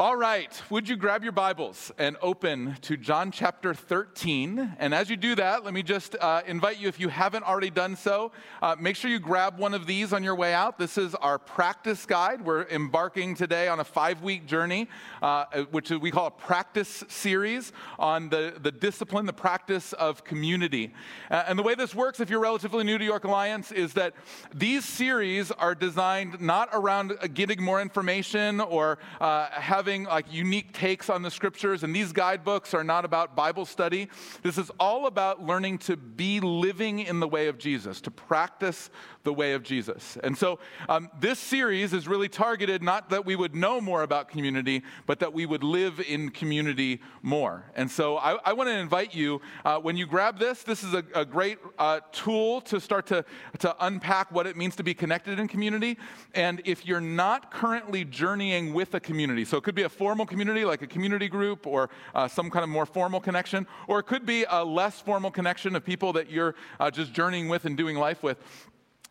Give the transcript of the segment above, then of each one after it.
All right, would you grab your Bibles and open to John chapter 13? And as you do that, let me just uh, invite you, if you haven't already done so, uh, make sure you grab one of these on your way out. This is our practice guide. We're embarking today on a five week journey, uh, which we call a practice series on the, the discipline, the practice of community. Uh, and the way this works, if you're relatively new to York Alliance, is that these series are designed not around getting more information or uh, having having like unique takes on the scriptures, and these guidebooks are not about Bible study. This is all about learning to be living in the way of Jesus, to practice the way of Jesus. And so um, this series is really targeted not that we would know more about community, but that we would live in community more. And so I, I want to invite you, uh, when you grab this, this is a, a great uh, tool to start to, to unpack what it means to be connected in community. And if you're not currently journeying with a community, so it could be a formal community like a community group or uh, some kind of more formal connection, or it could be a less formal connection of people that you're uh, just journeying with and doing life with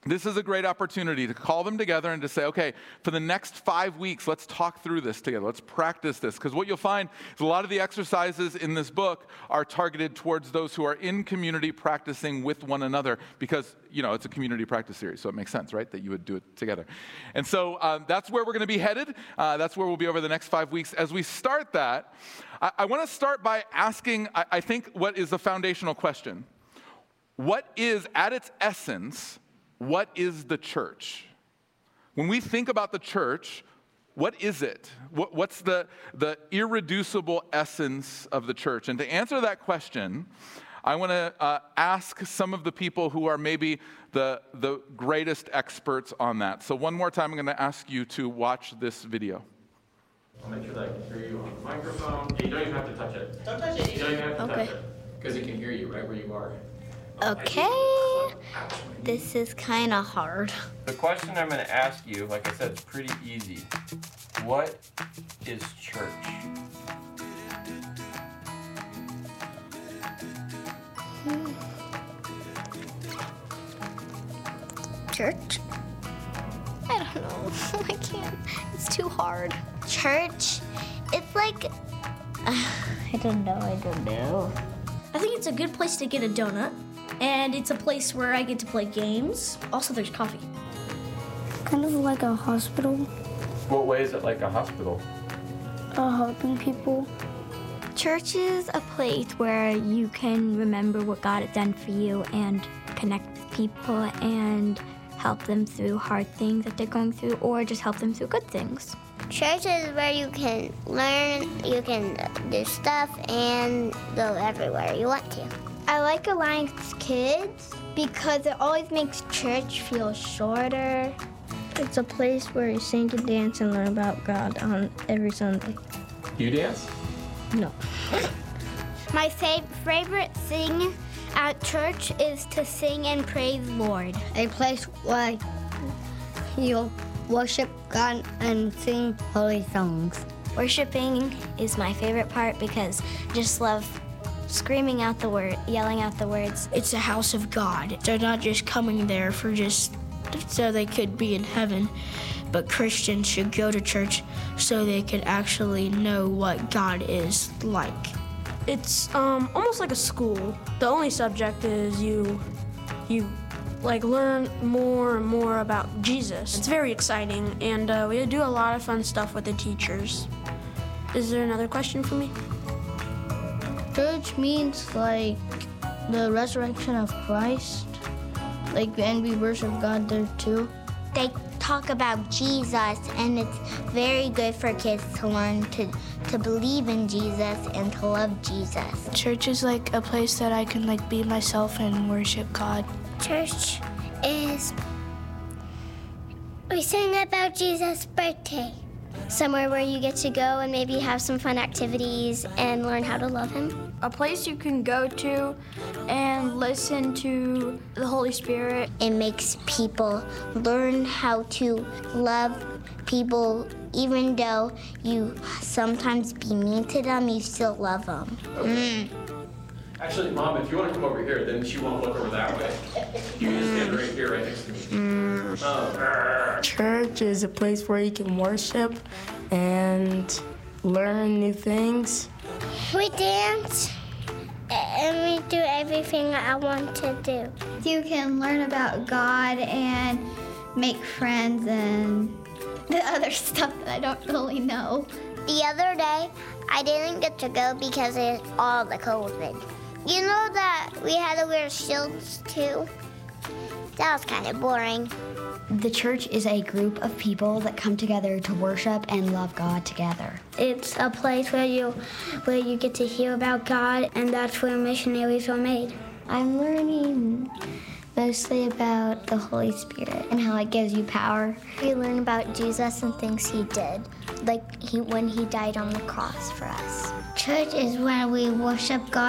this is a great opportunity to call them together and to say, okay, for the next five weeks, let's talk through this together. Let's practice this. Because what you'll find is a lot of the exercises in this book are targeted towards those who are in community practicing with one another because, you know, it's a community practice series. So it makes sense, right, that you would do it together. And so um, that's where we're going to be headed. Uh, that's where we'll be over the next five weeks. As we start that, I, I want to start by asking, I, I think, what is the foundational question? What is, at its essence, what is the church? When we think about the church, what is it? What, what's the, the irreducible essence of the church? And to answer that question, I want to uh, ask some of the people who are maybe the, the greatest experts on that. So, one more time, I'm going to ask you to watch this video. I'll make sure that I can hear you on the microphone. You don't even have to touch it. Don't touch it. You don't even have to okay. touch it. Because it can hear you right where you are. Okay. This is kind of hard. The question I'm going to ask you, like I said, it's pretty easy. What is church? Church? I don't know. I can't. It's too hard. Church? It's like. I don't know. I don't know. I think it's a good place to get a donut and it's a place where I get to play games. Also, there's coffee. Kind of like a hospital. What way is it like a hospital? Uh, helping people. Church is a place where you can remember what God has done for you and connect with people and help them through hard things that they're going through or just help them through good things. Church is where you can learn, you can do stuff, and go everywhere you want to. I like Alliance Kids because it always makes church feel shorter. It's a place where you sing and dance and learn about God on every Sunday. You dance? No. My fa- favorite thing at church is to sing and praise Lord. A place where you'll worship God and sing holy songs. Worshiping is my favorite part because I just love screaming out the word, yelling out the words. It's a house of God. They're not just coming there for just so they could be in heaven, but Christians should go to church so they could actually know what God is like. It's um, almost like a school. The only subject is you, you like learn more and more about Jesus. It's very exciting, and uh, we do a lot of fun stuff with the teachers. Is there another question for me? Church means like the resurrection of Christ. Like, and we worship God there too. They talk about Jesus, and it's very good for kids to learn to, to believe in Jesus and to love Jesus. Church is like a place that I can like be myself and worship God. Church is we sing about Jesus' birthday somewhere where you get to go and maybe have some fun activities and learn how to love Him. A place you can go to and listen to the Holy Spirit. It makes people learn how to love people even though you sometimes be mean to them, you still love them. Mm. Actually, Mom, if you want to come over here, then she won't look over that way. You can stand right here, right next to me. Mm. Oh. Church is a place where you can worship and learn new things. We dance and we do everything I want to do. You can learn about God and make friends and the other stuff that I don't really know. The other day, I didn't get to go because of all the COVID. You know that we had to wear shields too? That was kind of boring. The church is a group of people that come together to worship and love God together. It's a place where you where you get to hear about God and that's where missionaries were made. I'm learning mostly about the Holy Spirit and how it gives you power. We learn about Jesus and things he did, like he when he died on the cross for us. Church is where we worship God